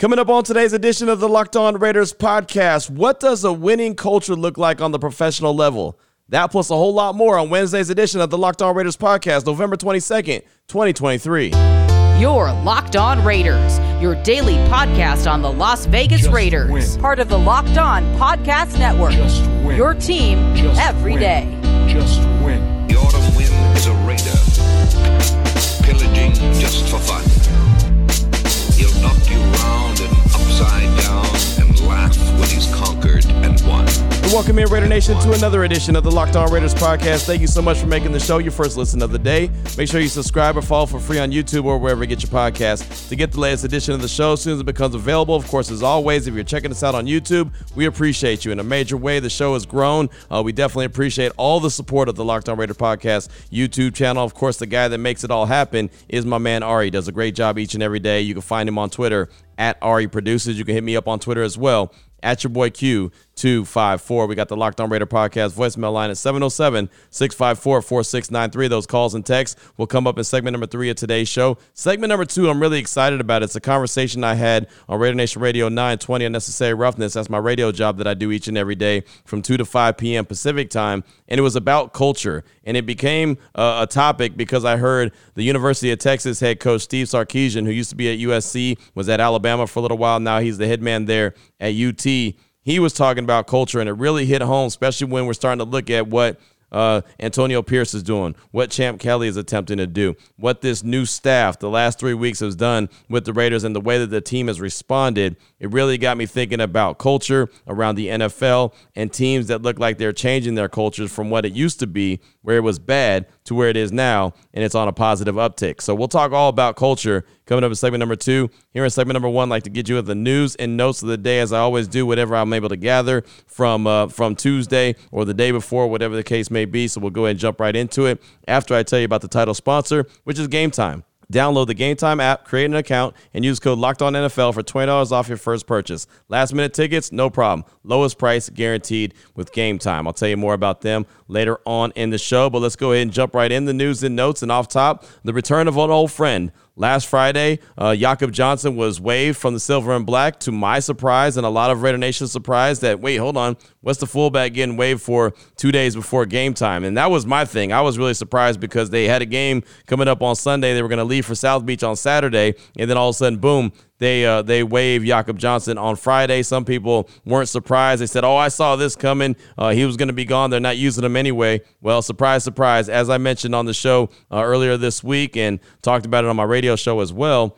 Coming up on today's edition of the Locked On Raiders podcast, what does a winning culture look like on the professional level? That plus a whole lot more on Wednesday's edition of the Locked On Raiders podcast, November 22nd, 2023. Your Locked On Raiders, your daily podcast on the Las Vegas Just Raiders. win. Part of the Locked On Podcast Network. Just win. Your team Just every win. day. Just win. The autumn wind is a raider, pillaging just for fun. Knock you round and upside down and laugh when he's conquered and won. And welcome in, Raider Nation, to another edition of the Locked On Raiders podcast. Thank you so much for making the show your first listen of the day. Make sure you subscribe or follow for free on YouTube or wherever you get your podcast to get the latest edition of the show as soon as it becomes available. Of course, as always, if you're checking us out on YouTube, we appreciate you in a major way. The show has grown. Uh, we definitely appreciate all the support of the Locked On Raider podcast YouTube channel. Of course, the guy that makes it all happen is my man Ari. He does a great job each and every day. You can find him on Twitter at Ari Produces. You can hit me up on Twitter as well at your boy Q254. We got the Locked On Raider podcast voicemail line at 707 654 4693. Those calls and texts will come up in segment number three of today's show. Segment number two, I'm really excited about. It's a conversation I had on Raider Nation Radio 920 Unnecessary Roughness. That's my radio job that I do each and every day from 2 to 5 p.m. Pacific time. And it was about culture. And it became uh, a topic because I heard the University of Texas head coach Steve Sarkisian, who used to be at USC, was at Alabama for a little while. Now he's the head man there at UT. He was talking about culture, and it really hit home, especially when we're starting to look at what uh, Antonio Pierce is doing, what Champ Kelly is attempting to do, what this new staff the last three weeks has done with the Raiders, and the way that the team has responded. It really got me thinking about culture around the NFL and teams that look like they're changing their cultures from what it used to be, where it was bad, to where it is now, and it's on a positive uptick. So we'll talk all about culture coming up in segment number two. Here in segment number one, I'd like to get you the news and notes of the day, as I always do, whatever I'm able to gather from uh, from Tuesday or the day before, whatever the case may be. So we'll go ahead and jump right into it after I tell you about the title sponsor, which is Game Time. Download the Game Time app, create an account, and use code Locked On NFL for twenty dollars off your first purchase. Last minute tickets, no problem. Lowest price guaranteed with Game Time. I'll tell you more about them later on in the show. But let's go ahead and jump right in the news and notes. And off top, the return of an old friend. Last Friday, uh, Jakob Johnson was waived from the silver and black. To my surprise, and a lot of Raider Nation surprise, that wait, hold on, what's the fullback getting waived for two days before game time? And that was my thing. I was really surprised because they had a game coming up on Sunday. They were going to leave for South Beach on Saturday, and then all of a sudden, boom, they uh, they waived Jakob Johnson on Friday. Some people weren't surprised. They said, "Oh, I saw this coming. Uh, he was going to be gone. They're not using him anyway." Well, surprise, surprise. As I mentioned on the show uh, earlier this week and talked about it on my radio show as well.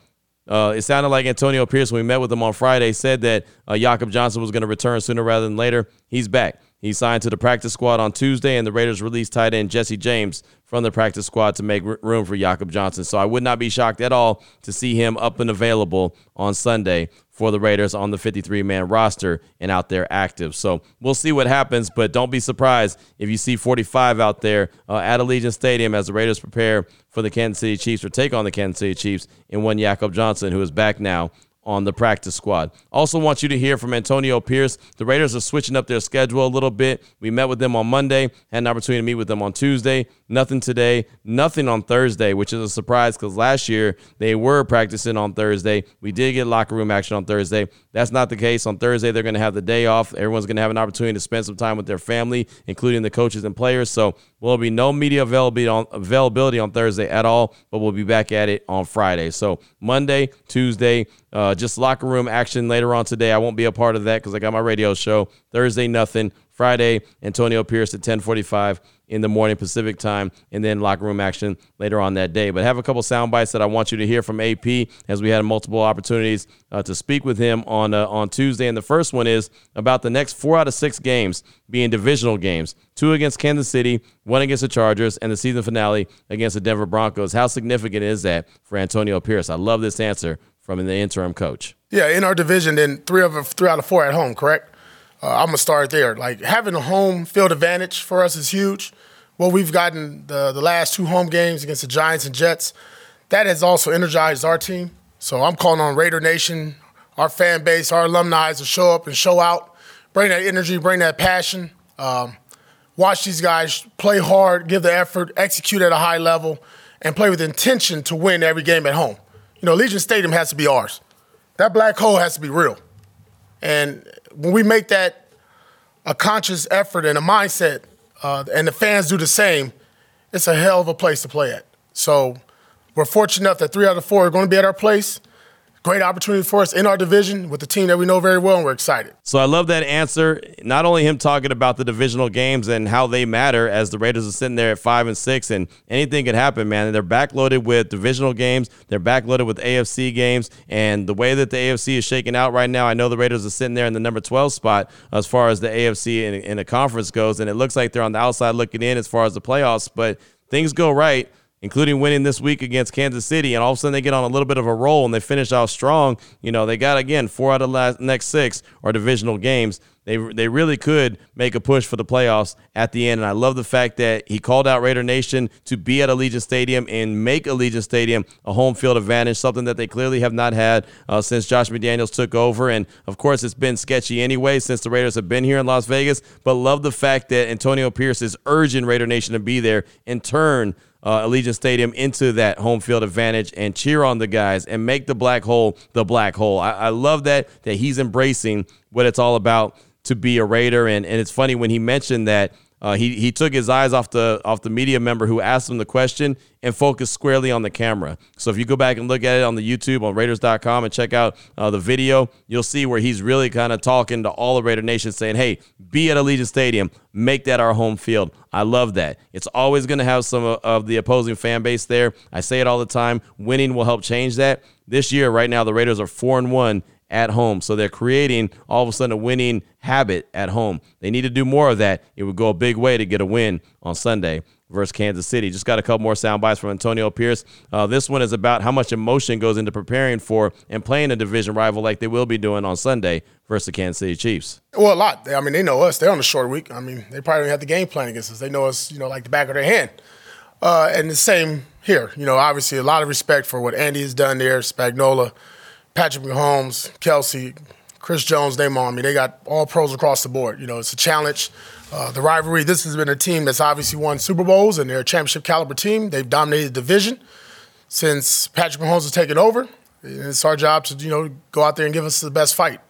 Uh, it sounded like Antonio Pierce, when we met with him on Friday, said that uh, Jakob Johnson was going to return sooner rather than later. He's back. He signed to the practice squad on Tuesday, and the Raiders released tight end Jesse James from the practice squad to make room for Jakob Johnson. So I would not be shocked at all to see him up and available on Sunday for the Raiders on the 53 man roster and out there active. So we'll see what happens, but don't be surprised if you see 45 out there uh, at Allegiant Stadium as the Raiders prepare for the Kansas City Chiefs or take on the Kansas City Chiefs in one Jakob Johnson, who is back now on the practice squad. Also, want you to hear from Antonio Pierce. The Raiders are switching up their schedule a little bit. We met with them on Monday, had an opportunity to meet with them on Tuesday. Nothing today, nothing on Thursday, which is a surprise because last year they were practicing on Thursday. We did get locker room action on Thursday. That's not the case. On Thursday, they're going to have the day off. Everyone's going to have an opportunity to spend some time with their family, including the coaches and players. So, there will be no media availability on, availability on Thursday at all, but we'll be back at it on Friday. So, Monday, Tuesday, uh, just locker room action later on today. I won't be a part of that because I got my radio show. Thursday, nothing. Friday, Antonio Pierce at 1045 in the morning Pacific time, and then locker room action later on that day. But I have a couple sound bites that I want you to hear from AP as we had multiple opportunities uh, to speak with him on uh, on Tuesday. And the first one is about the next four out of six games being divisional games: two against Kansas City, one against the Chargers, and the season finale against the Denver Broncos. How significant is that for Antonio Pierce? I love this answer from the interim coach. Yeah, in our division, then three of three out of four at home, correct? Uh, I'm gonna start there. Like having a home field advantage for us is huge. Well, we've gotten the the last two home games against the Giants and Jets. That has also energized our team. So I'm calling on Raider Nation, our fan base, our alumni to show up and show out, bring that energy, bring that passion. Um, watch these guys play hard, give the effort, execute at a high level, and play with intention to win every game at home. You know, Allegiant Stadium has to be ours. that black hole has to be real. And when we make that a conscious effort and a mindset, uh, and the fans do the same, it's a hell of a place to play at. So we're fortunate enough that three out of four are going to be at our place great opportunity for us in our division with the team that we know very well, and we're excited. So I love that answer. Not only him talking about the divisional games and how they matter as the Raiders are sitting there at five and six, and anything could happen, man. They're backloaded with divisional games. They're backloaded with AFC games, and the way that the AFC is shaking out right now, I know the Raiders are sitting there in the number 12 spot as far as the AFC in, in the conference goes, and it looks like they're on the outside looking in as far as the playoffs, but things go right including winning this week against Kansas City, and all of a sudden they get on a little bit of a roll and they finish out strong. You know, they got again four out of the next six are divisional games. They they really could make a push for the playoffs at the end, and I love the fact that he called out Raider Nation to be at Allegiant Stadium and make Allegiant Stadium a home field advantage, something that they clearly have not had uh, since Josh McDaniels took over. And of course, it's been sketchy anyway since the Raiders have been here in Las Vegas. But love the fact that Antonio Pierce is urging Raider Nation to be there in turn uh, Allegiant Stadium into that home field advantage and cheer on the guys and make the black hole the black hole. I, I love that that he's embracing what it's all about to be a Raider. And and it's funny when he mentioned that uh, he he took his eyes off the off the media member who asked him the question and focused squarely on the camera. So if you go back and look at it on the YouTube on Raiders.com and check out uh, the video, you'll see where he's really kind of talking to all the Raider Nation, saying, "Hey, be at Allegiant Stadium, make that our home field." I love that. It's always going to have some of the opposing fan base there. I say it all the time. Winning will help change that. This year, right now, the Raiders are four and one at home. So they're creating all of a sudden a winning habit at home. They need to do more of that. It would go a big way to get a win on Sunday versus Kansas City. Just got a couple more sound bites from Antonio Pierce. Uh, this one is about how much emotion goes into preparing for and playing a division rival like they will be doing on Sunday versus the Kansas City Chiefs. Well, a lot. I mean, they know us. They're on a short week. I mean, they probably have the game plan against us. They know us, you know, like the back of their hand. Uh, and the same here. You know, obviously a lot of respect for what Andy has done there, Spagnuolo Patrick Mahomes, Kelce, Chris Jones, name on me. They got all pros across the board. You know, it's a challenge. Uh, the rivalry. This has been a team that's obviously won Super Bowls, and they're a championship caliber team. They've dominated the division since Patrick Mahomes has taken over. It's our job to you know go out there and give us the best fight.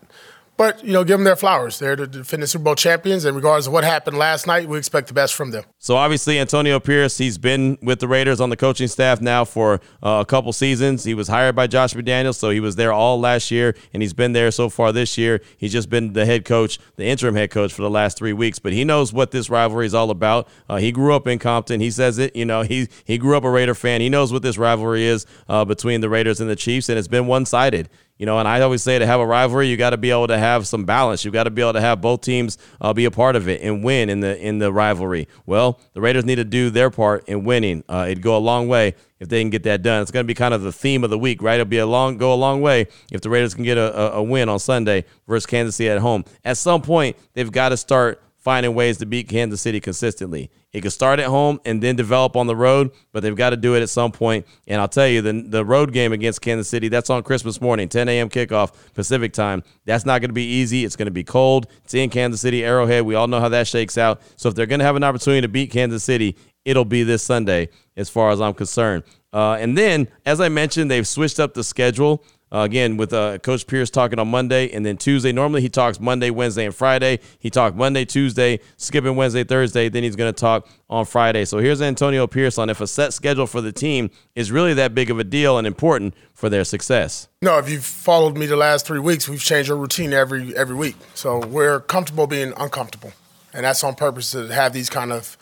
But, you know, give them their flowers. They're the defending Super Bowl champions, and regardless of what happened last night, we expect the best from them. So, obviously, Antonio Pierce, he's been with the Raiders on the coaching staff now for uh, a couple seasons. He was hired by Josh McDaniels, so he was there all last year, and he's been there so far this year. He's just been the head coach, the interim head coach for the last three weeks, but he knows what this rivalry is all about. Uh, he grew up in Compton. He says it, you know, he, he grew up a Raider fan. He knows what this rivalry is uh, between the Raiders and the Chiefs, and it's been one sided. You know, and I always say to have a rivalry, you got to be able to have some balance. You got to be able to have both teams uh, be a part of it and win in the in the rivalry. Well, the Raiders need to do their part in winning. Uh, it'd go a long way if they can get that done. It's going to be kind of the theme of the week, right? It'll be a long go a long way if the Raiders can get a, a, a win on Sunday versus Kansas City at home. At some point, they've got to start finding ways to beat Kansas City consistently. It could start at home and then develop on the road, but they've got to do it at some point. And I'll tell you, the, the road game against Kansas City, that's on Christmas morning, 10 a.m. kickoff Pacific time. That's not going to be easy. It's going to be cold. It's in Kansas City, Arrowhead. We all know how that shakes out. So if they're going to have an opportunity to beat Kansas City, it'll be this Sunday, as far as I'm concerned. Uh, and then, as I mentioned, they've switched up the schedule. Uh, again, with uh, Coach Pierce talking on Monday and then Tuesday. Normally he talks Monday, Wednesday, and Friday. He talked Monday, Tuesday, skipping Wednesday, Thursday. Then he's going to talk on Friday. So here's Antonio Pierce on if a set schedule for the team is really that big of a deal and important for their success. No, if you've followed me the last three weeks, we've changed our routine every every week. So we're comfortable being uncomfortable, and that's on purpose to have these kind of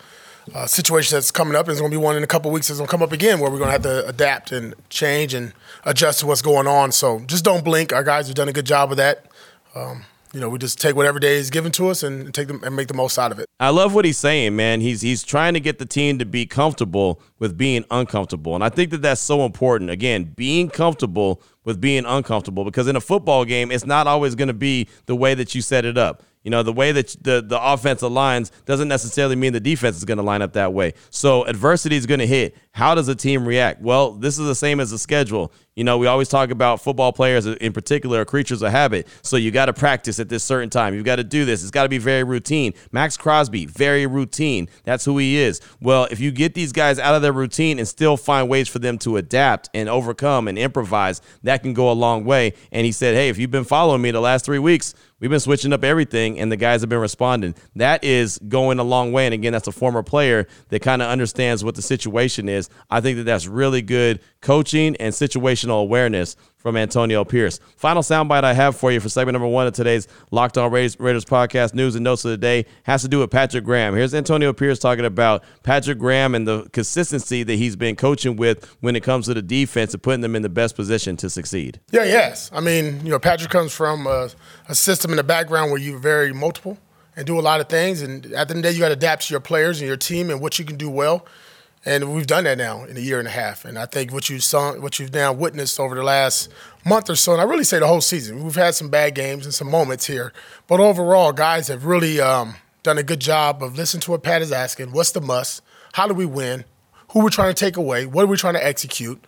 uh, situation that's coming up. There's going to be one in a couple weeks that's going to come up again where we're going to have to adapt and change and adjust to what's going on. So just don't blink. Our guys have done a good job of that. Um, you know, we just take whatever day is given to us and take them and make the most out of it. I love what he's saying, man. He's he's trying to get the team to be comfortable with being uncomfortable, and I think that that's so important. Again, being comfortable with being uncomfortable because in a football game, it's not always going to be the way that you set it up. You know, the way that the, the offense aligns doesn't necessarily mean the defense is going to line up that way. So adversity is going to hit. How does a team react? Well, this is the same as the schedule. You know, we always talk about football players in particular are creatures of habit. So you got to practice at this certain time. You've got to do this. It's got to be very routine. Maxx Crosby, very routine. That's who he is. Well, if you get these guys out of their routine and still find ways for them to adapt and overcome and improvise, that can go a long way. And he said, Hey, if you've been following me the last three weeks, we've been switching up everything and the guys have been responding. That is going a long way. And again, that's a former player that kind of understands what the situation is. I think that that's really good coaching and situational awareness from Antonio Pierce. Final soundbite I have for you for segment number one of today's Locked On Raiders, Raiders podcast news and notes of the day has to do with Patrick Graham. Here's Antonio Pierce talking about Patrick Graham and the consistency that he's been coaching with when it comes to the defense and putting them in the best position to succeed. Yeah, yes. I mean, you know, Patrick comes from a, a system in the background where you're very multiple and do a lot of things. And at the end of the day, you got to adapt to your players and your team and what you can do well and we've done that now in a year and a half. And I think what you saw, what you've now witnessed over the last month or so, and I really say the whole season, we've had some bad games and some moments here, but overall, guys have really um, done a good job of listening to what Pat is asking. What's the must? How do we win? Who we're trying to take away? What are we trying to execute?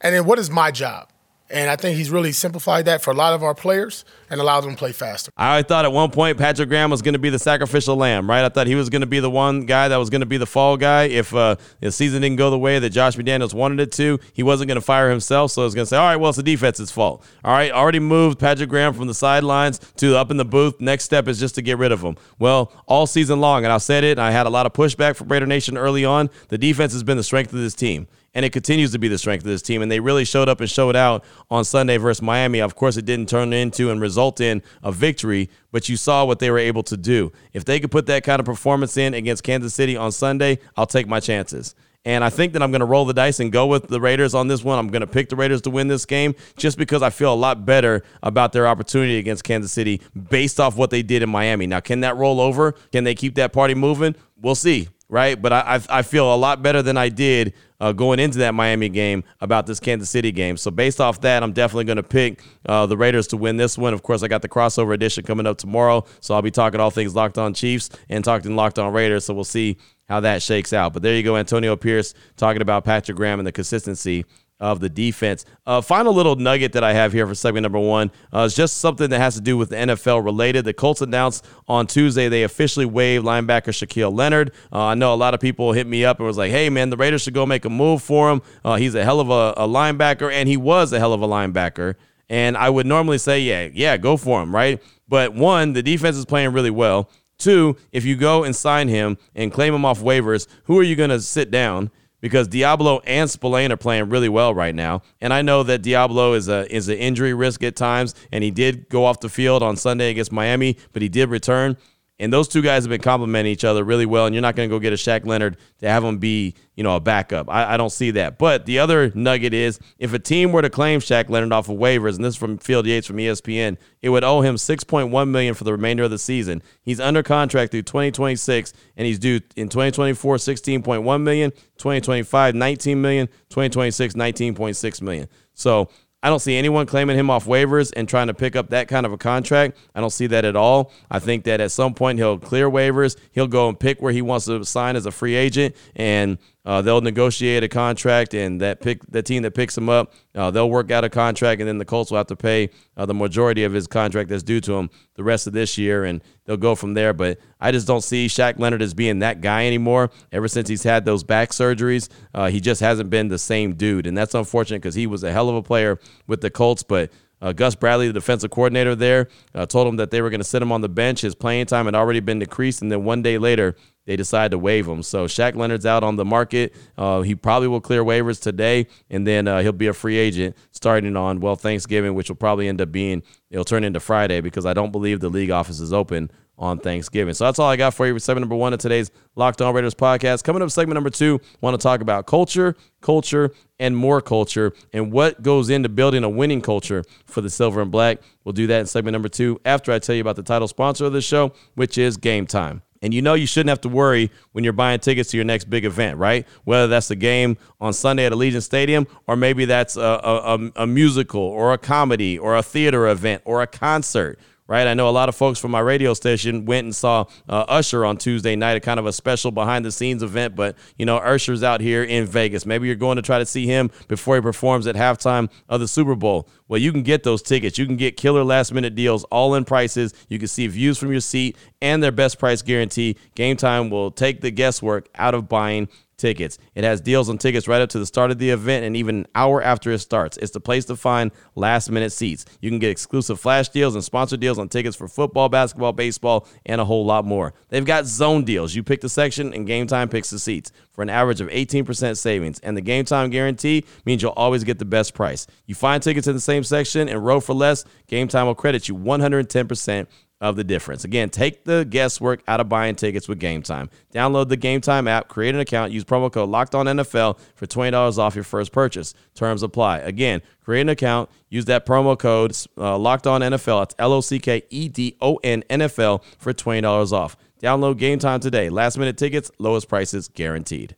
And then what is my job? And I think he's really simplified that for a lot of our players and allowed them to play faster. I thought at one point Patrick Graham was going to be the sacrificial lamb, right? I thought he was going to be the one guy that was going to be the fall guy. If uh, the season didn't go the way that Josh McDaniels wanted it to, he wasn't going to fire himself. So I was going to say, all right, well, it's the defense's fault. All right, already moved Patrick Graham from the sidelines to up in the booth. Next step is just to get rid of him. Well, all season long, and I said it, I had a lot of pushback from Raider Nation early on. The defense has been the strength of this team and it continues to be the strength of this team. And they really showed up and showed out on Sunday versus Miami. Of course, it didn't turn into and result in a victory, but you saw what they were able to do. If they could put that kind of performance in against Kansas City on Sunday, I'll take my chances. And I think that I'm going to roll the dice and go with the Raiders on this one. I'm going to pick the Raiders to win this game just because I feel a lot better about their opportunity against Kansas City based off what they did in Miami. Now, can that roll over? Can they keep that party moving? We'll see right? But I, I feel a lot better than I did uh, going into that Miami game about this Kansas City game. So based off that, I'm definitely going to pick uh, the Raiders to win this one. Of course, I got the crossover edition coming up tomorrow, so I'll be talking all things Locked On Chiefs and talking Locked On Raiders. So we'll see how that shakes out. But there you go, Antonio Pierce talking about Patrick Graham and the consistency of the defense. Uh, final little nugget that I have here for segment number one uh, is just something that has to do with the NFL related. The Colts announced on Tuesday they officially waived linebacker Shaquille Leonard. Uh, I know a lot of people hit me up and was like, "Hey man, the Raiders should go make a move for him. Uh, he's a hell of a, a linebacker, and he was a hell of a linebacker." And I would normally say, "Yeah, yeah, go for him," right? But one, the defense is playing really well. Two, if you go and sign him and claim him off waivers, who are you going to sit down? Because Deablo and Spillane are playing really well right now. And I know that Deablo is a is an injury risk at times, and he did go off the field on Sunday against Miami, but he did return. And those two guys have been complementing each other really well. And you're not going to go get a Shaq Leonard to have him be, you know, a backup. I, I, don't see that. But the other nugget is if a team were to claim Shaq Leonard off of waivers, and this is from Field Yates from ESPN, it would owe him 6.1 million for the remainder of the season. He's under contract through 2026, and he's due in 2024 16.1 million, 2025 19 million, 2026 19.6 million. So I don't see anyone claiming him off waivers and trying to pick up that kind of a contract. I don't see that at all. I think that at some point he'll clear waivers. He'll go and pick where he wants to sign as a free agent, and uh, they'll negotiate a contract, and that pick the team that picks him up, uh, they'll work out a contract, and then the Colts will have to pay uh, the majority of his contract that's due to him the rest of this year, and they'll go from there. But I just don't see Shaq Leonard as being that guy anymore. Ever since he's had those back surgeries, uh, he just hasn't been the same dude, and that's unfortunate because he was a hell of a player with the Colts, but. Uh, Gus Bradley, the defensive coordinator there, uh, told him that they were going to sit him on the bench. His playing time had already been decreased, and then one day later, they decided to waive him. So Shaq Leonard's out on the market. Uh, he probably will clear waivers today, and then uh, he'll be a free agent starting on well Thanksgiving, which will probably end up being it'll turn into Friday because I don't believe the league office is open on Thanksgiving. So that's all I got for you for segment number one of today's Locked On Raiders podcast. Coming up, segment number two, want to talk about culture, culture, and more culture, and what goes into building a winning culture for the Silver and Black. We'll do that in segment number two after I tell you about the title sponsor of the show, which is Game Time. And you know you shouldn't have to worry when you're buying tickets to your next big event, right? Whether that's a game on Sunday at Allegiant Stadium, or maybe that's a, a, a musical or a comedy or a theater event or a concert right? I know a lot of folks from my radio station went and saw uh, Usher on Tuesday night, a kind of a special behind the scenes event. But, you know, Usher's out here in Vegas. Maybe you're going to try to see him before he performs at halftime of the Super Bowl. Well, you can get those tickets. You can get killer last minute deals, all in prices. You can see views from your seat and their best price guarantee. Game time will take the guesswork out of buying tickets. It has deals on tickets right up to the start of the event and even an hour after it starts. It's the place to find last minute seats. You can get exclusive flash deals and sponsor deals on tickets for football, basketball, baseball, and a whole lot more. They've got zone deals. You pick the section and Game Time picks the seats for an average of 18% savings. And the Game Time guarantee means you'll always get the best price. You find tickets in the same section and row for less, Game Time will credit you 110% of the difference. Again, take the guesswork out of buying tickets with Game Time. Download the Game Time app, create an account, use promo code Locked On NFL for twenty dollars off your first purchase. Terms apply. Again, create an account, use that promo code uh, Locked On NFL. That's L O C K E D O N NFL for twenty dollars off. Download Game Time today. Last minute tickets, lowest prices guaranteed.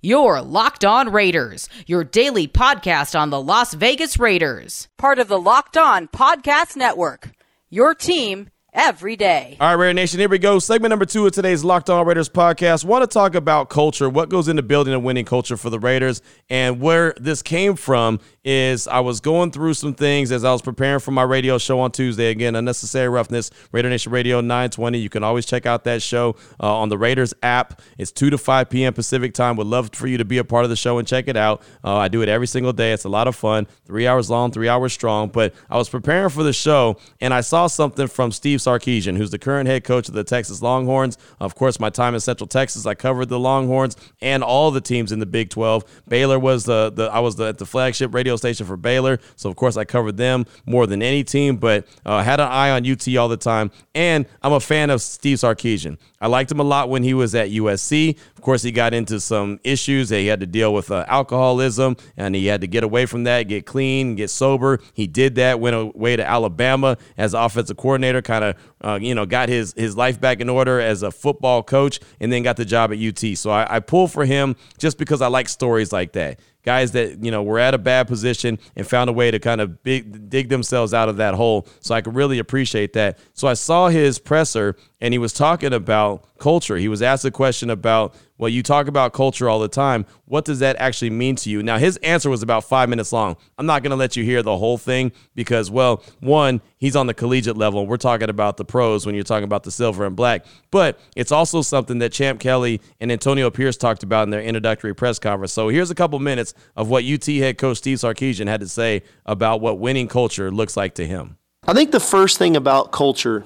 Your Locked On Raiders, your daily podcast on the Las Vegas Raiders, part of the Locked On Podcast Network. Your team every day. All right, Raider Nation, here we go. Segment number two of today's Locked On Raiders podcast. Want to talk about culture, what goes into building a winning culture for the Raiders, and where this came from is I was going through some things as I was preparing for my radio show on Tuesday. Again, Unnecessary Roughness, Raider Nation Radio 920. You can always check out that show uh, on the Raiders app. It's 2 to 5 p.m. Pacific time. Would love for you to be a part of the show and check it out. Uh, I do it every single day. It's a lot of fun. Three hours long, three hours strong. But I was preparing for the show and I saw something from Steve Sarkisian, who's the current head coach of the Texas Longhorns. Of course, my time in Central Texas, I covered the Longhorns and all the teams in the Big 12. Baylor was the, the I was the, at the flagship radio station for Baylor. So, of course, I covered them more than any team, but uh, had an eye on UT all the time. And I'm a fan of Steve Sarkisian. I liked him a lot when he was at USC. Of course, he got into some issues he had to deal with uh, alcoholism, and he had to get away from that, get clean, get sober. He did that, went away to Alabama as offensive coordinator, kind of, uh, you know, got his his life back in order as a football coach, and then got the job at UT. So I, I pull for him just because I like stories like that guys that you know were at a bad position and found a way to kind of big, dig themselves out of that hole. So I could really appreciate that. So I saw his presser and he was talking about culture. He was asked a question about, well, you talk about culture all the time. What does that actually mean to you? Now, his answer was about five minutes long. I'm not going to let you hear the whole thing because, well, one, he's on the collegiate level. We're talking about the pros when you're talking about the silver and black. But it's also something that Champ Kelly and Antonio Pierce talked about in their introductory press conference. So here's a couple minutes of what UT head coach Steve Sarkisian had to say about what winning culture looks like to him. I think the first thing about culture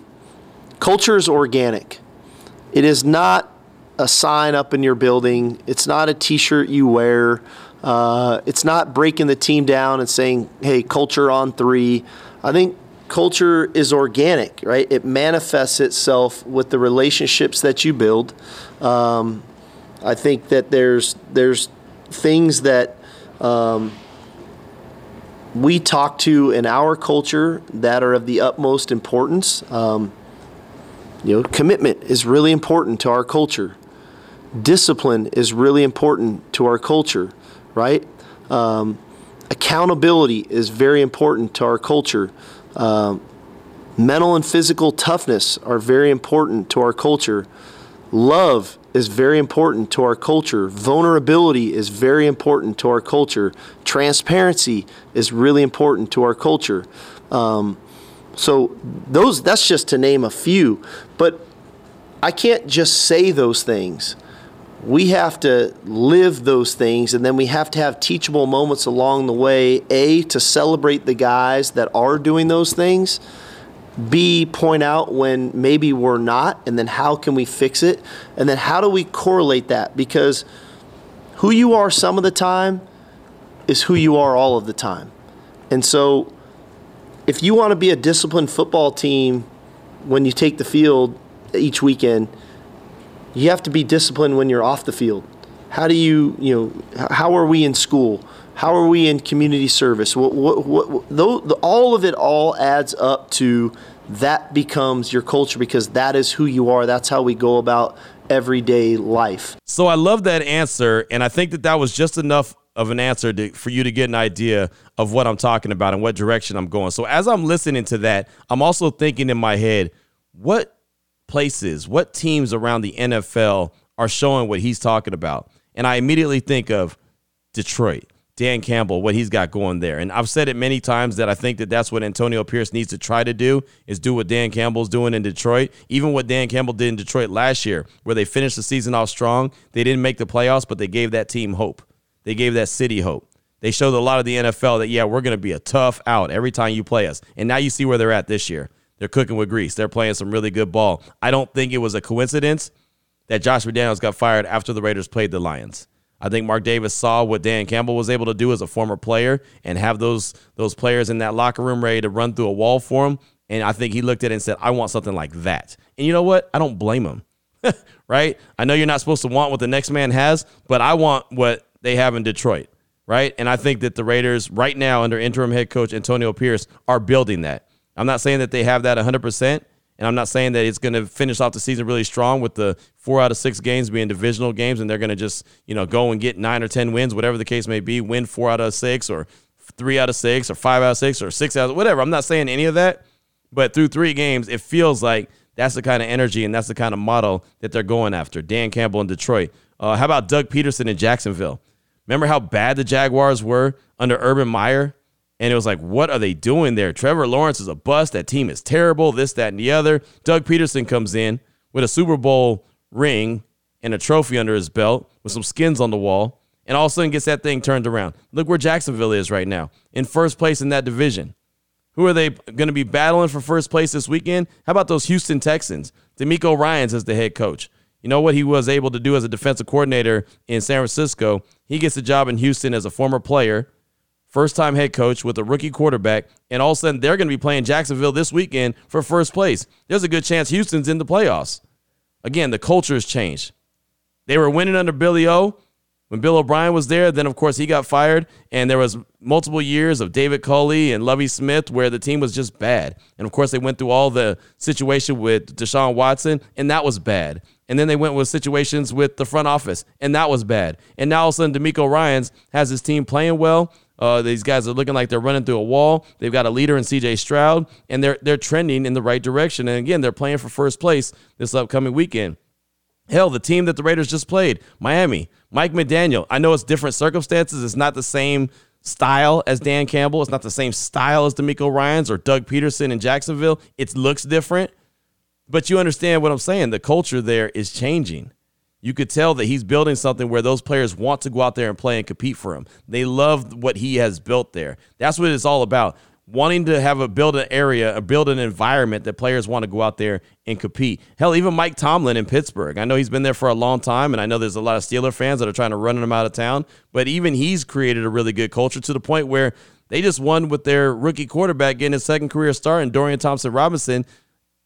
Culture is organic. It is not a sign up in your building. It's not a T-shirt you wear. Uh, it's not breaking the team down and saying, "Hey, culture on three. I think culture is organic, right? It manifests itself with the relationships that you build. Um, I think that there's there's things that um, we talk to in our culture that are of the utmost importance. Um, you know, commitment is really important to our culture. Discipline is really important to our culture, right? Um, accountability is very important to our culture. Um, mental and physical toughness are very important to our culture. Love is very important to our culture. Vulnerability is very important to our culture. Transparency is really important to our culture. Um, so those that's just to name a few, but I can't just say those things. We have to live those things and then we have to have teachable moments along the way, A to celebrate the guys that are doing those things. B, point out when maybe we're not, and then how can we fix it? And then how do we correlate that? Because who you are some of the time is who you are all of the time. And so if you want to be a disciplined football team when you take the field each weekend, you have to be disciplined when you're off the field. How do you, you know, how are we in school? How are we in community service? What, what, what, though, the, all of it all adds up to that becomes your culture because that is who you are. That's how we go about everyday life. So I love that answer. And I think that that was just enough of an answer to, for you to get an idea of what I'm talking about and what direction I'm going. So as I'm listening to that, I'm also thinking in my head, what places, what teams around the NFL are showing what he's talking about? And I immediately think of Detroit. Dan Campbell, what he's got going there. And I've said it many times that I think that that's what Antonio Pierce needs to try to do is do what Dan Campbell's doing in Detroit. Even what Dan Campbell did in Detroit last year, where they finished the season off strong. They didn't make the playoffs, but they gave that team hope. They gave that city hope. They showed a lot of the NFL that, yeah, we're going to be a tough out every time you play us. And now you see where they're at this year. They're cooking with grease. They're playing some really good ball. I don't think it was a coincidence that Josh McDaniels got fired after the Raiders played the Lions. I think Mark Davis saw what Dan Campbell was able to do as a former player and have those those players in that locker room ready to run through a wall for him. And I think he looked at it and said, I want something like that. And you know what? I don't blame him. right? I know you're not supposed to want what the next man has, but I want what they have in Detroit. Right? And I think that the Raiders, right now, under interim head coach Antonio Pierce, are building that. I'm not saying that they have that 100%, and I'm not saying that it's going to finish off the season really strong with the four out of six games being divisional games, and they're going to just you know go and get nine or ten wins, whatever the case may be, win four out of six or three out of six or five out of six or six out of whatever. I'm not saying any of that, but through three games, it feels like that's the kind of energy and that's the kind of model that they're going after. Dan Campbell in Detroit. Uh, how about Doug Pederson in Jacksonville? Remember how bad the Jaguars were under Urban Meyer? And it was like, what are they doing there? Trevor Lawrence is a bust. That team is terrible. This, that, and the other. Doug Pederson comes in with a Super Bowl ring and a trophy under his belt with some skins on the wall, and all of a sudden gets that thing turned around. Look where Jacksonville is right now, in first place in that division. Who are they going to be battling for first place this weekend? How about those Houston Texans? DeMeco Ryans as the head coach. You know what he was able to do as a defensive coordinator in San Francisco? He gets a job in Houston as a former player first time head coach with a rookie quarterback, and all of a sudden they're going to be playing Jacksonville this weekend for first place. There's a good chance Houston's in the playoffs. Again, the culture has changed. They were winning under Billy O. When Bill O'Brien was there, then of course he got fired, and there was multiple years of David Culley and Lovie Smith where the team was just bad. And of course they went through all the situation with Deshaun Watson, and that was bad. And then they went with situations with the front office, and that was bad. And now all of a sudden DeMeco Ryans has his team playing well. Uh, these guys are looking like they're running through a wall. They've got a leader in C.J. Stroud, and they're they're trending in the right direction. And again, they're playing for first place this upcoming weekend. Hell, the team that the Raiders just played, Miami, Mike McDaniel. I know it's different circumstances. It's not the same style as Dan Campbell. It's not the same style as DeMeco Ryans or Doug Pederson in Jacksonville. It looks different, but you understand what I'm saying. The culture there is changing you could tell that he's building something where those players want to go out there and play and compete for him. They love what he has built there. That's what it's all about. Wanting to have a build an area, a build an environment that players want to go out there and compete. Hell, even Mike Tomlin in Pittsburgh. I know he's been there for a long time, and I know there's a lot of Steeler fans that are trying to run him out of town. But even he's created a really good culture to the point where they just won with their rookie quarterback getting his second career start, and Dorian Thompson Robinson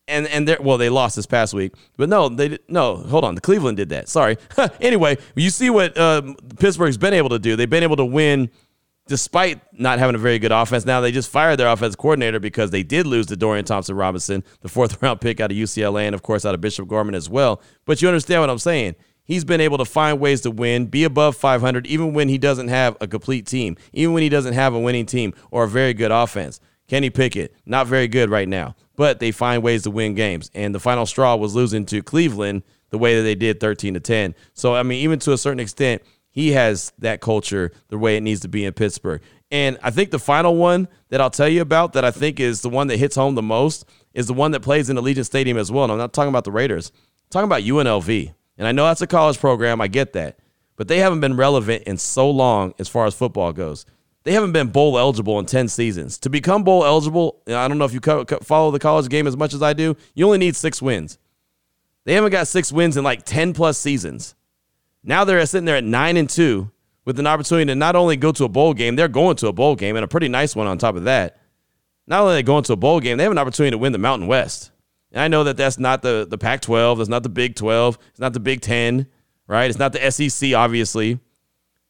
and and they well they lost this past week, but no, they no. Hold on, the Cleveland did that. Sorry. anyway, you see what uh, Pittsburgh's been able to do. They've been able to win despite not having a very good offense. Now they just fired their offense coordinator because they did lose to Dorian Thompson Robinson, the fourth round pick out of UCLA, and of course out of Bishop Gorman as well. But you understand what I'm saying. He's been able to find ways to win, be above 500, even when he doesn't have a complete team, even when he doesn't have a winning team or a very good offense. Kenny Pickett, not very good right now but they find ways to win games. And the final straw was losing to Cleveland the way that they did 13 to 10. So, I mean, even to a certain extent, he has that culture the way it needs to be in Pittsburgh. And I think the final one that I'll tell you about that I think is the one that hits home the most is the one that plays in Allegiant Stadium as well. And I'm not talking about the Raiders, I'm talking about UNLV. And I know that's a college program, I get that. But they haven't been relevant in so long as far as football goes they haven't been bowl eligible in 10 seasons. To become bowl eligible, I don't know if you follow the college game as much as I do, you only need six wins. They haven't got six wins in like 10 plus seasons. Now they're sitting there at nine and two with an opportunity to not only go to a bowl game, they're going to a bowl game and a pretty nice one on top of that. Not only are they going to a bowl game, they have an opportunity to win the Mountain West. And I know that that's not the, the Pac 12, that's not the Big 12, it's not the Big 10, right? It's not the SEC, obviously.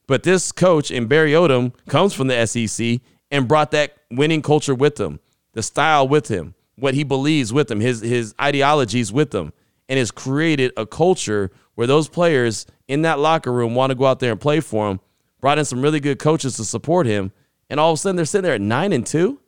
But this coach in Barry Odom comes from the SEC and brought that winning culture with him, the style with him, what he believes with him, his his ideologies with him, and has created a culture where those players in that locker room want to go out there and play for him. brought in some really good coaches to support him, and all of a sudden they're sitting there at nine and two.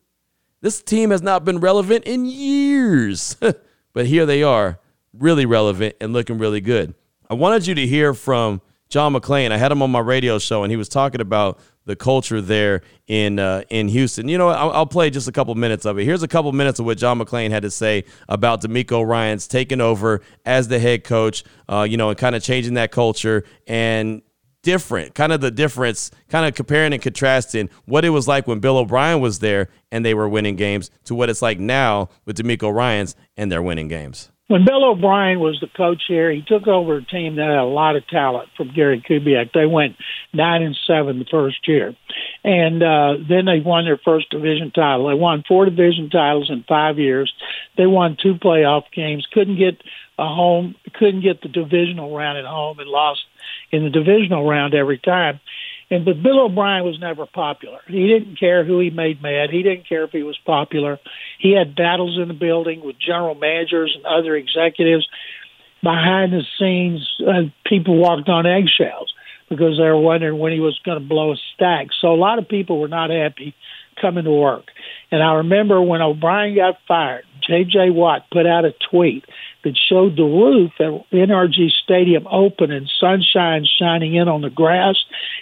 This team has not been relevant in years, but here they are, really relevant and looking really good. I wanted you to hear from John McClain. I had him on my radio show, and he was talking about the culture there in uh, in Houston. You know, I'll, I'll, play just a couple minutes of it. Here's a couple minutes of what John McClain had to say about DeMeco Ryans taking over as the head coach. Uh, you know, and kind of changing that culture and different, kind of the difference, kind of comparing and contrasting what it was like when Bill O'Brien was there and they were winning games to what it's like now with DeMeco Ryans and they're winning games when Bill O'Brien was the coach here, he took over a team that had a lot of talent from Gary Kubiak. They went nine and seven the first year, and uh, then they won their first division title. They won four division titles in five years. They won two playoff games. Couldn't get a home. Couldn't get the divisional round at home, and lost in the divisional round every time. And but Bill O'Brien was never popular. He didn't care who he made mad. He didn't care if he was popular. He had battles in the building with general managers and other executives. Behind the scenes, uh, people walked on eggshells because they were wondering when he was going to blow a stack. So a lot of people were not happy coming to work. And I remember when O'Brien got fired, J.J. Watt put out a tweet that showed the roof at NRG Stadium open and sunshine shining in on the grass,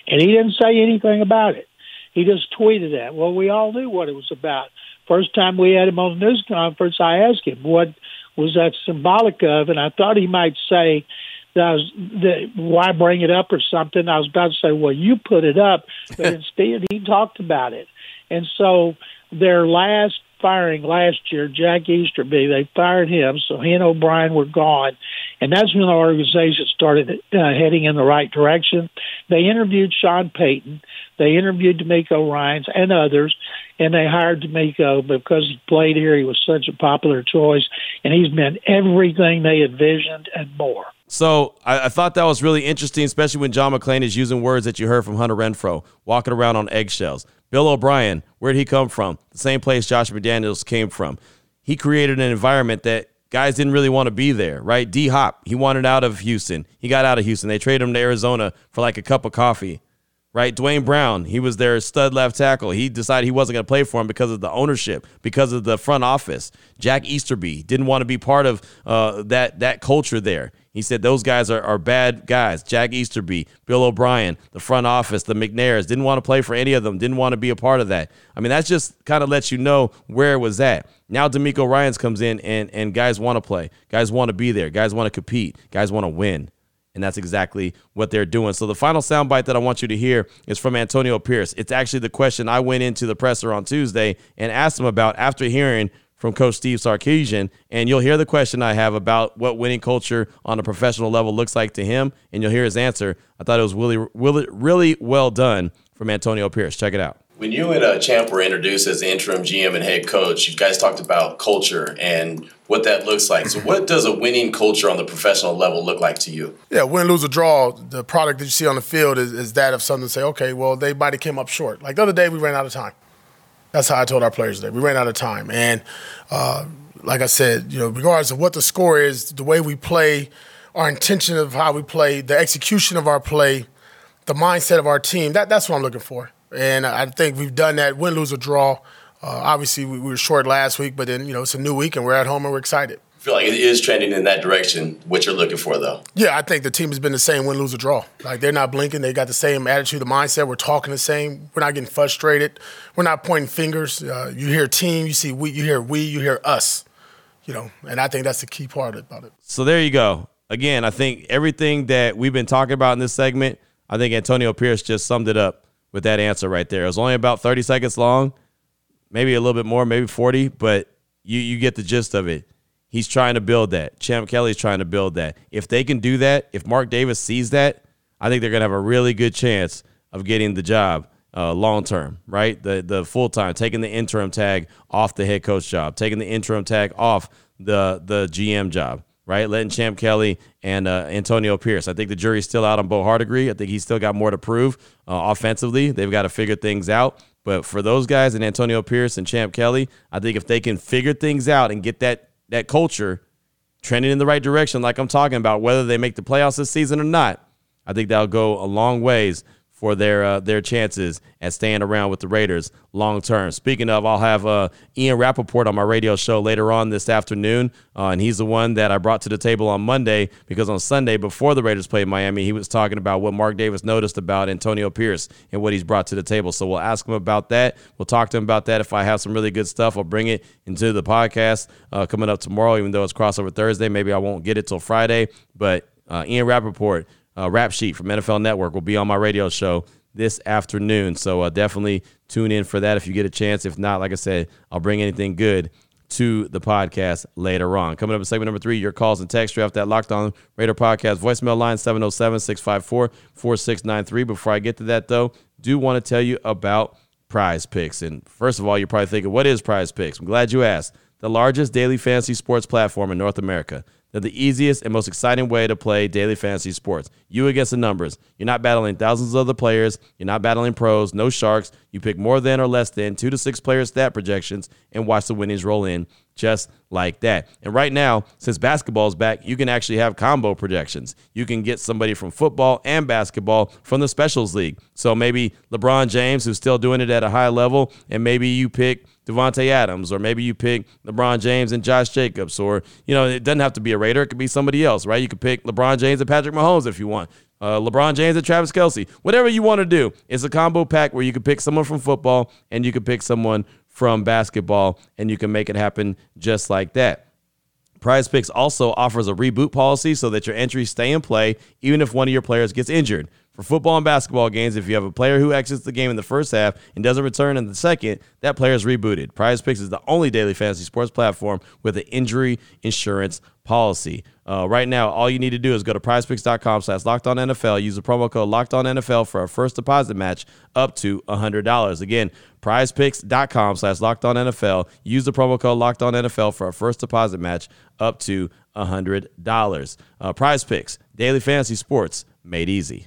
and he didn't say anything about it. He just tweeted that. Well, we all knew what it was about. First time we had him on the news conference, I asked him what was that symbolic of, and I thought he might say that I was that why bring it up or something. I was about to say, well, you put it up, but instead he talked about it, and so their last firing last year, Jack Easterby, they fired him, so he and O'Brien were gone. And that's when the organization started uh, heading in the right direction. They interviewed Sean Payton, they interviewed DeMeco Ryans and others, and they hired DeMeco because he played here. He was such a popular choice, and he's been everything they envisioned and more. So I, I, thought that was really interesting, especially when John McClain is using words that you heard from Hunter Renfrow, walking around on eggshells. Bill O'Brien, where'd he come from? The same place Josh McDaniels came from. He created an environment that guys didn't really want to be there, right? D Hop, he wanted out of Houston. He got out of Houston. They traded him to Arizona for like a cup of coffee, right? Duane Brown, he was their stud left tackle. He decided he wasn't going to play for him because of the ownership, because of the front office. Jack Easterby didn't want to be part of uh, that that culture there. He said those guys are, are bad guys. Jack Easterby, Bill O'Brien, the front office, the McNairs didn't want to play for any of them, didn't want to be a part of that. I mean, that just kind of lets you know where it was at. Now DeMeco Ryans comes in and, and guys want to play. Guys want to be there. Guys want to compete. Guys want to win. And that's exactly what they're doing. So the final soundbite that I want you to hear is from Antonio Pierce. It's actually the question I went into the presser on Tuesday and asked him about after hearing from Coach Steve Sarkisian, and you'll hear the question I have about what winning culture on a professional level looks like to him, and you'll hear his answer. I thought it was really, really, really well done from Antonio Pierce. Check it out. When you and uh, Champ were introduced as the interim GM and head coach, you guys talked about culture and what that looks like. So, what does a winning culture on the professional level look like to you? Yeah, win, lose, or draw, the product that you see on the field is, is that of something to say, okay, well, they might have came up short. Like the other day, we ran out of time. That's how I told our players today. We ran out of time, and uh, like I said, you know, regardless of what the score is, the way we play, our intention of how we play, the execution of our play, the mindset of our team. That that's what I'm looking for, and I think we've done that. Win, lose, or draw. Uh, obviously, we, we were short last week, but then you know it's a new week, and we're at home and we're excited feel like it is trending in that direction. What you're looking for, though. Yeah, I think the team has been the same win, lose, or draw. Like they're not blinking. They got the same attitude, the mindset. We're talking the same. We're not getting frustrated. We're not pointing fingers. Uh, you hear team, you see we, you hear we, you hear us. You know, and I think that's the key part about it. So there you go. Again, I think everything that we've been talking about in this segment, I think Antonio Pierce just summed it up with that answer right there. It was only about 30 seconds long, maybe a little bit more, maybe 40, but you you get the gist of it. He's trying to build that. Champ Kelly's trying to build that. If they can do that, if Mark Davis sees that, I think they're going to have a really good chance of getting the job uh, long term, right? The the full time, taking the interim tag off the head coach job, taking the interim tag off the the GM job, right? Letting Champ Kelly and uh, Antonio Pierce. I think the jury's still out on Bo Hardegree. I think he's still got more to prove uh, offensively. They've got to figure things out. But for those guys and Antonio Pierce and Champ Kelly, I think if they can figure things out and get that that culture trending in the right direction, like I'm talking about, whether they make the playoffs this season or not, I think that'll go a long ways for their uh, their chances at staying around with the Raiders long term. Speaking of, I'll have uh, Ian Rapoport on my radio show later on this afternoon, uh, and he's the one that I brought to the table on Monday because on Sunday before the Raiders played Miami, he was talking about what Mark Davis noticed about Antonio Pierce and what he's brought to the table. So we'll ask him about that. We'll talk to him about that. If I have some really good stuff, I'll bring it into the podcast uh, coming up tomorrow. Even though it's crossover Thursday, maybe I won't get it till Friday. But uh, Ian Rapoport uh, rap sheet from NFL Network will be on my radio show this afternoon. So uh, definitely tune in for that if you get a chance. If not, like I said, I'll bring anything good to the podcast later on. Coming up in segment number three, your calls and text draft that Locked On Raider podcast voicemail line 707 654 4693. Before I get to that, though, do want to tell you about prize picks. And first of all, you're probably thinking, what is prize picks? I'm glad you asked. The largest daily fantasy sports platform in North America. They're the easiest and most exciting way to play daily fantasy sports. You against the numbers. You're not battling thousands of other players. You're not battling pros, no sharks. You pick more than or less than two to six player stat projections and watch the winnings roll in just like that. And right now, since basketball is back, you can actually have combo projections. You can get somebody from football and basketball from the specials league. So maybe LeBron James, who's still doing it at a high level, and maybe you pick Davante Adams, or maybe you pick LeBron James and Josh Jacobs, or you know it doesn't have to be a Raider; it could be somebody else, right? You could pick LeBron James and Patrick Mahomes if you want. Uh, LeBron James and Travis Kelce, whatever you want to do. It's a combo pack where you can pick someone from football and you can pick someone from basketball, and you can make it happen just like that. PrizePicks also offers a reboot policy so that your entries stay in play even if one of your players gets injured. For football and basketball games, if you have a player who exits the game in the first half and doesn't return in the second, that player is rebooted. PrizePicks is the only daily fantasy sports platform with an injury insurance policy. Uh, right now, all you need to do is go to prizepicks.com slash locked on NFL. Use the promo code locked on NFL for a first deposit match up to $100. Again, prizepicks.com slash locked on NFL. Use the promo code locked on NFL for a first deposit match up to $100. Uh, PrizePicks, daily fantasy sports made easy.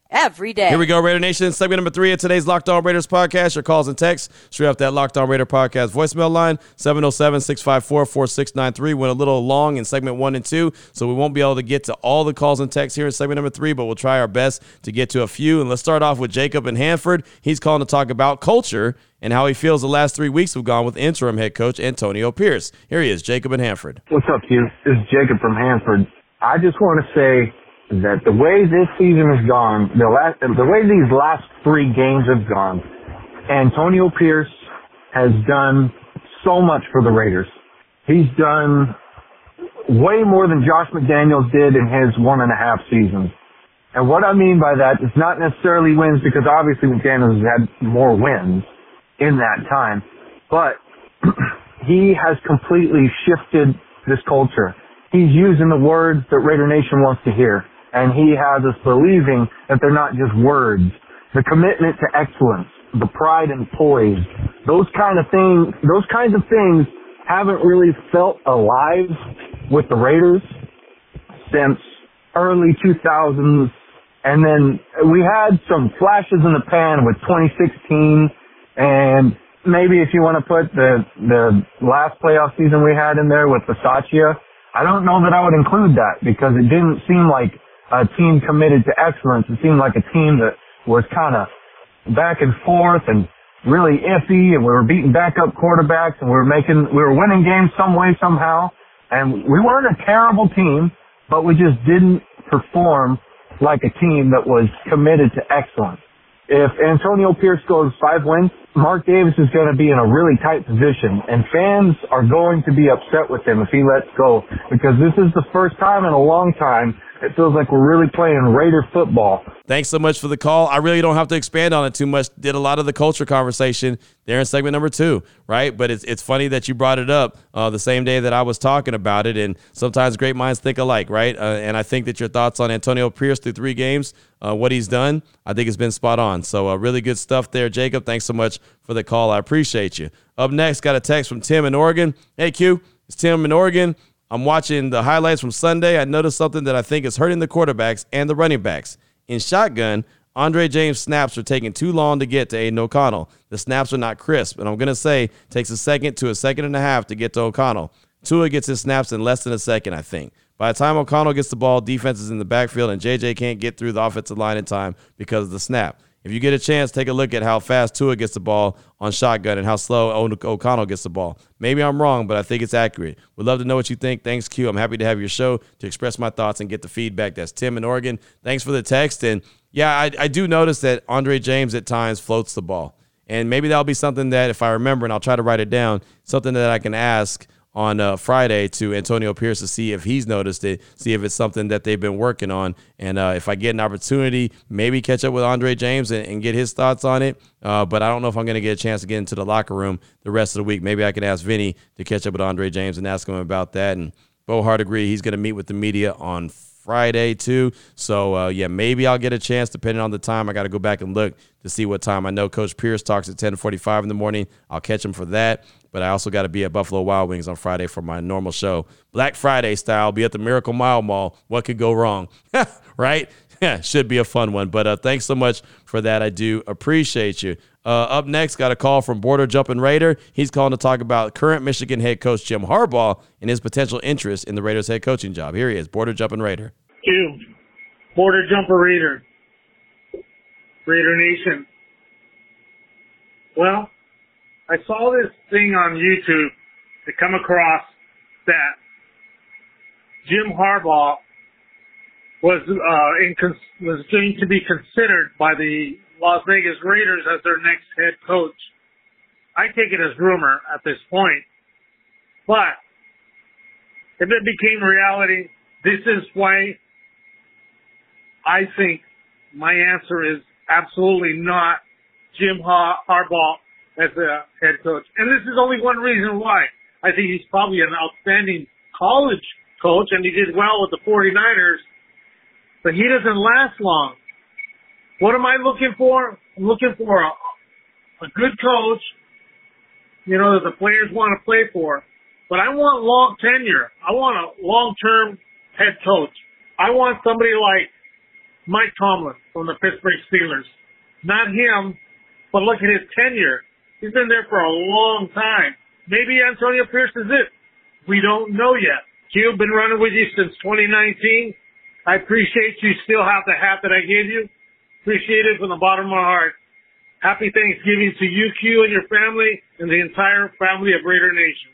every day. Here we go, Raider Nation. Segment number three of today's Locked On Raiders podcast. Your calls and texts straight off that Locked On Raider podcast voicemail line 707 654 4693. Went a little long in segment one and two, so we won't be able to get to all the calls and texts here in segment number three, but we'll try our best to get to a few. And let's start off with Jacob in Hanford. He's calling to talk about culture and how he feels the last three weeks have gone with interim head coach Antonio Pierce. Here he is, Jacob in Hanford. What's up, Q? This is Jacob from Hanford. I just want to say that the way this season has gone, the last, the way these last three games have gone, Antonio Pierce has done so much for the Raiders. He's done way more than Josh McDaniels did in his one and a half seasons. And what I mean by that is not necessarily wins because obviously McDaniels has had more wins in that time, but he has completely shifted this culture. He's using the words that Raider Nation wants to hear, and he has us believing that they're not just words. The commitment to excellence, the pride and poise, those kind of things, those kinds of things haven't really felt alive with the Raiders since early 2000s. And then we had some flashes in the pan with 2016 and maybe if you want to put the the last playoff season we had in there with Bisaccia, I don't know that I would include that because it didn't seem like a team committed to excellence. It seemed like a team that was kind of back and forth and really iffy, and we were beating backup quarterbacks, and we were making we were winning games some way somehow, and we weren't a terrible team, but we just didn't perform like a team that was committed to excellence. If Antonio Pierce goes five wins, Mark Davis is going to be in a really tight position, and fans are going to be upset with him if he lets go because this is the first time in a long time it feels like we're really playing Raider football. Thanks so much for the call. I really don't have to expand on it too much. Did a lot of the culture conversation there in segment number two, right? But it's it's funny that you brought it up uh, the same day that I was talking about it. And sometimes great minds think alike, right? Uh, and I think that your thoughts on Antonio Pierce through three games, uh, what he's done, I think has been spot on. So uh, really good stuff there, Jacob. Thanks so much for the call. I appreciate you. Up next, got a text from Tim in Oregon. Hey Q, it's Tim in Oregon. I'm watching the highlights from Sunday. I noticed something that I think is hurting the quarterbacks and the running backs. In shotgun, Andre James snaps are taking too long to get to Aidan O'Connell. The snaps are not crisp, and I'm going to say takes a second to a second and a half to get to O'Connell. Tua gets his snaps in less than a second, I think. By the time O'Connell gets the ball, defense is in the backfield, and JJ can't get through the offensive line in time because of the snap. If you get a chance, take a look at how fast Tua gets the ball on shotgun and how slow O'Connell gets the ball. Maybe I'm wrong, but I think it's accurate. Would love to know what you think. Thanks, Q. I'm happy to have your show to express my thoughts and get the feedback. That's Tim in Oregon. Thanks for the text. And yeah, I, I do notice that Andre James at times floats the ball. And maybe that'll be something that, if I remember, and I'll try to write it down, something that I can ask on uh, Friday to Antonio Pierce to see if he's noticed it, see if it's something that they've been working on. And uh, if I get an opportunity, maybe catch up with Andre James and, and get his thoughts on it. Uh, but I don't know if I'm going to get a chance to get into the locker room the rest of the week. Maybe I can ask Vinny to catch up with Andre James and ask him about that. And Bo Hardegree he's going to meet with the media on Friday too. So uh, yeah, maybe I'll get a chance depending on the time. I got to go back and look to see what time. I know Coach Pierce talks at 10:45 in the morning. I'll catch him for that. But I also got to be at Buffalo Wild Wings on Friday for my normal show, Black Friday style. Be at the Miracle Mile Mall. What could go wrong, right? Yeah, should be a fun one. But uh, thanks so much for that. I do appreciate you. Uh, up next, got a call from Border Jumping Raider. He's calling to talk about current Michigan head coach Jim Harbaugh and his potential interest in the Raiders head coaching job. Here he is, Border Jumping Raider. You, Border Jumper Raider, Raider Nation. Well, I saw this thing on YouTube to come across that Jim Harbaugh was uh, in, was going to be considered by the Las Vegas Raiders as their next head coach. I take it as rumor at this point, but if it became reality, this is why I think my answer is absolutely not Jim Harbaugh as a head coach. And this is only one reason why. I think he's probably an outstanding college coach and he did well with the 49ers, but he doesn't last long. What am I looking for? I'm looking for a, a good coach, you know, that the players want to play for. But I want long tenure. I want a long-term head coach. I want somebody like Mike Tomlin from the Pittsburgh Steelers. Not him, but look at his tenure. He's been there for a long time. Maybe Antonio Pierce is it. We don't know yet. Q, been running with you since 2019. I appreciate you still have the hat that I gave you. Appreciate it from the bottom of my heart. Happy Thanksgiving to you, Q, and your family, and the entire family of Raider Nation.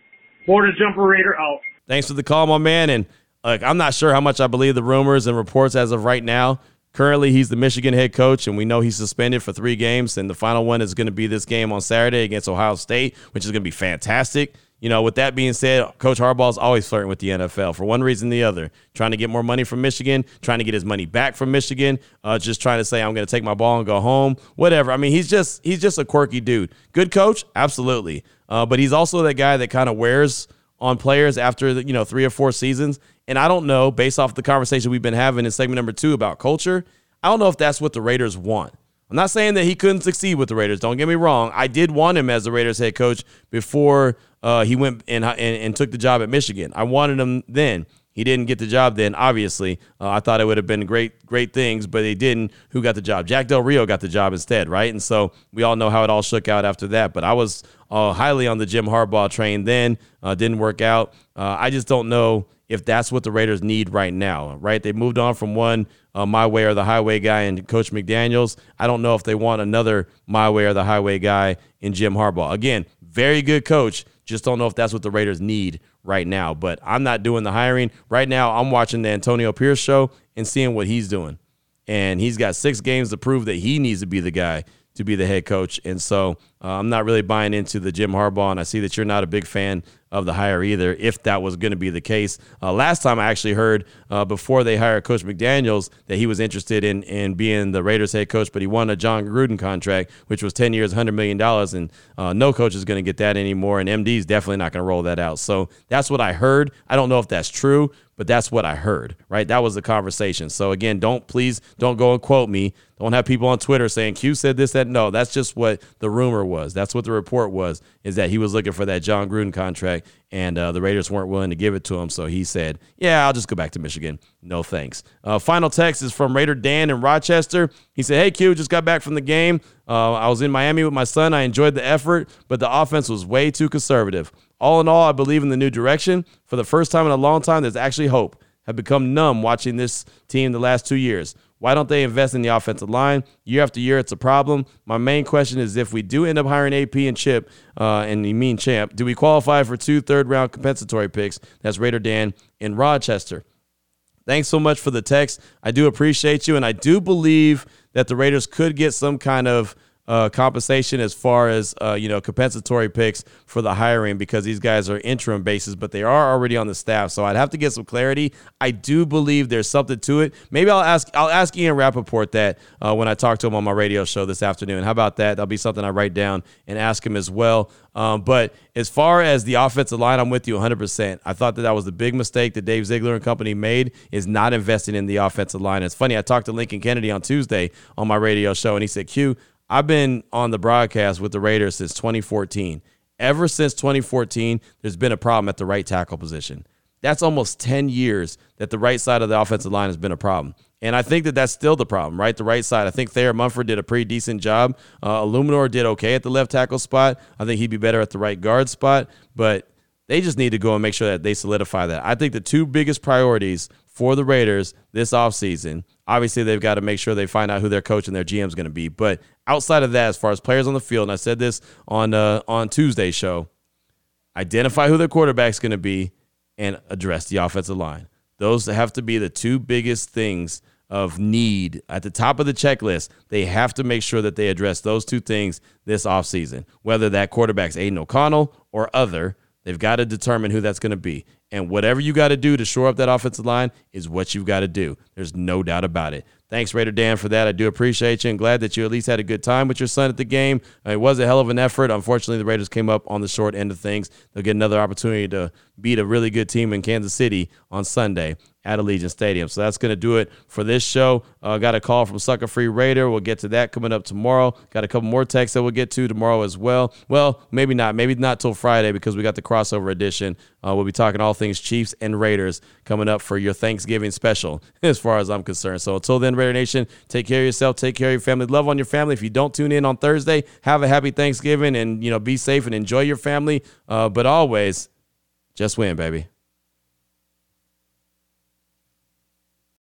Border Jumper Raider out. Thanks for the call, my man. And like, I'm not sure how much I believe the rumors and reports as of right now. Currently, he's the Michigan head coach, and we know he's suspended for three games. And the final one is going to be this game on Saturday against Ohio State, which is going to be fantastic. You know, with that being said, Coach Harbaugh is always flirting with the NFL for one reason or the other, trying to get more money from Michigan, trying to get his money back from Michigan, uh, just trying to say I'm going to take my ball and go home, whatever. I mean, he's just he's just a quirky dude. Good coach, absolutely, uh, but he's also that guy that kind of wears on players after the, you know three or four seasons. And I don't know, based off the conversation we've been having in segment number two about culture, I don't know if that's what the Raiders want. I'm not saying that he couldn't succeed with the Raiders. Don't get me wrong. I did want him as the Raiders head coach before uh, he went and, and, and took the job at Michigan. I wanted him then. He didn't get the job then, obviously. Uh, I thought it would have been great, great things, but they didn't. Who got the job? Jack Del Rio got the job instead, right? And so we all know how it all shook out after that. But I was uh, highly on the Jim Harbaugh train then. Uh, didn't work out. Uh, I just don't know if that's what the Raiders need right now, right? They moved on from one uh, my way or the highway guy and Coach McDaniels. I don't know if they want another my way or the highway guy in Jim Harbaugh. Again, very good coach. Just don't know if that's what the Raiders need right now. But I'm not doing the hiring. Right now, I'm watching the Antonio Pierce show and seeing what he's doing. And he's got six games to prove that he needs to be the guy to be the head coach. And so uh, I'm not really buying into the Jim Harbaugh. And I see that you're not a big fan of the hire either, if that was going to be the case. Uh, last time I actually heard uh, before they hired Coach McDaniels that he was interested in, in being the Raiders head coach, but he won a Jon Gruden contract, which was 10 years, $100 million. And uh, no coach is going to get that anymore. And MD is definitely not going to roll that out. So that's what I heard. I don't know if that's true, but that's what I heard, right? That was the conversation. So again, don't please don't go and quote me. Don't have people on Twitter saying Q said this, that. No, that's just what the rumor was. That's what the report was, is that he was looking for that Jon Gruden contract and uh, the Raiders weren't willing to give it to him. So he said, yeah, I'll just go back to Michigan. No thanks. Uh, final text is from Raider Dan in Rochester. He said, hey, Q, just got back from the game. Uh, I was in Miami with my son. I enjoyed the effort, but the offense was way too conservative. All in all, I believe in the new direction. For the first time in a long time, there's actually hope. Have become numb watching this team the last two years. Why don't they invest in the offensive line? Year after year, it's a problem. My main question is if we do end up hiring AP and Chip, uh, and you mean Champ, do we qualify for two third round compensatory picks? That's Raider Dan in Rochester. Thanks so much for the text. I do appreciate you, and I do believe that the Raiders could get some kind of uh, compensation as far as uh, you know compensatory picks for the hiring because these guys are interim bases, but they are already on the staff. So I'd have to get some clarity. I do believe there's something to it. Maybe I'll ask I'll ask Ian Rapoport that uh, when I talk to him on my radio show this afternoon. How about that? That'll be something I write down and ask him as well. Um, but as far as the offensive line, I'm with you 100%. I thought that that was the big mistake that Dave Ziegler and company made is not investing in the offensive line. It's funny. I talked to Lincoln Kennedy on Tuesday on my radio show, and he said, "Q, I've been on the broadcast with the Raiders since 2014. Ever since 2014, there's been a problem at the right tackle position. That's almost 10 years that the right side of the offensive line has been a problem. And I think that that's still the problem, right? The right side. I think Thayer Munford did a pretty decent job. Uh, Eluemunor did okay at the left tackle spot. I think he'd be better at the right guard spot. But they just need to go and make sure that they solidify that. I think the two biggest priorities for the Raiders this offseason, obviously they've got to make sure they find out who their coach and their GM is going to be. But outside of that, as far as players on the field, and I said this on uh, on Tuesday's show, identify who their quarterback's going to be and address the offensive line. Those have to be the two biggest things of need at the top of the checklist. They have to make sure that they address those two things this offseason, whether that quarterback's Aidan O'Connell or other. They've got to determine who that's going to be. And whatever you got to do to shore up that offensive line is what you've got to do. There's no doubt about it. Thanks, Raider Dan, for that. I do appreciate you and glad that you at least had a good time with your son at the game. Uh, it was a hell of an effort. Unfortunately, the Raiders came up on the short end of things. They'll get another opportunity to beat a really good team in Kansas City on Sunday at Allegiant Stadium. So that's going to do it for this show. Uh, got a call from Sucker Free Raider. We'll get to that coming up tomorrow. Got a couple more texts that we'll get to tomorrow as well. Well, maybe not. Maybe not till Friday because we got the crossover edition. Uh, we'll be talking all things Chiefs and Raiders coming up for your Thanksgiving special, as far as I'm concerned. So until then, Raider Nation, take care of yourself, take care of your family, love on your family. If you don't tune in on Thursday, have a happy Thanksgiving and you know be safe and enjoy your family. Uh, but always, just win, baby.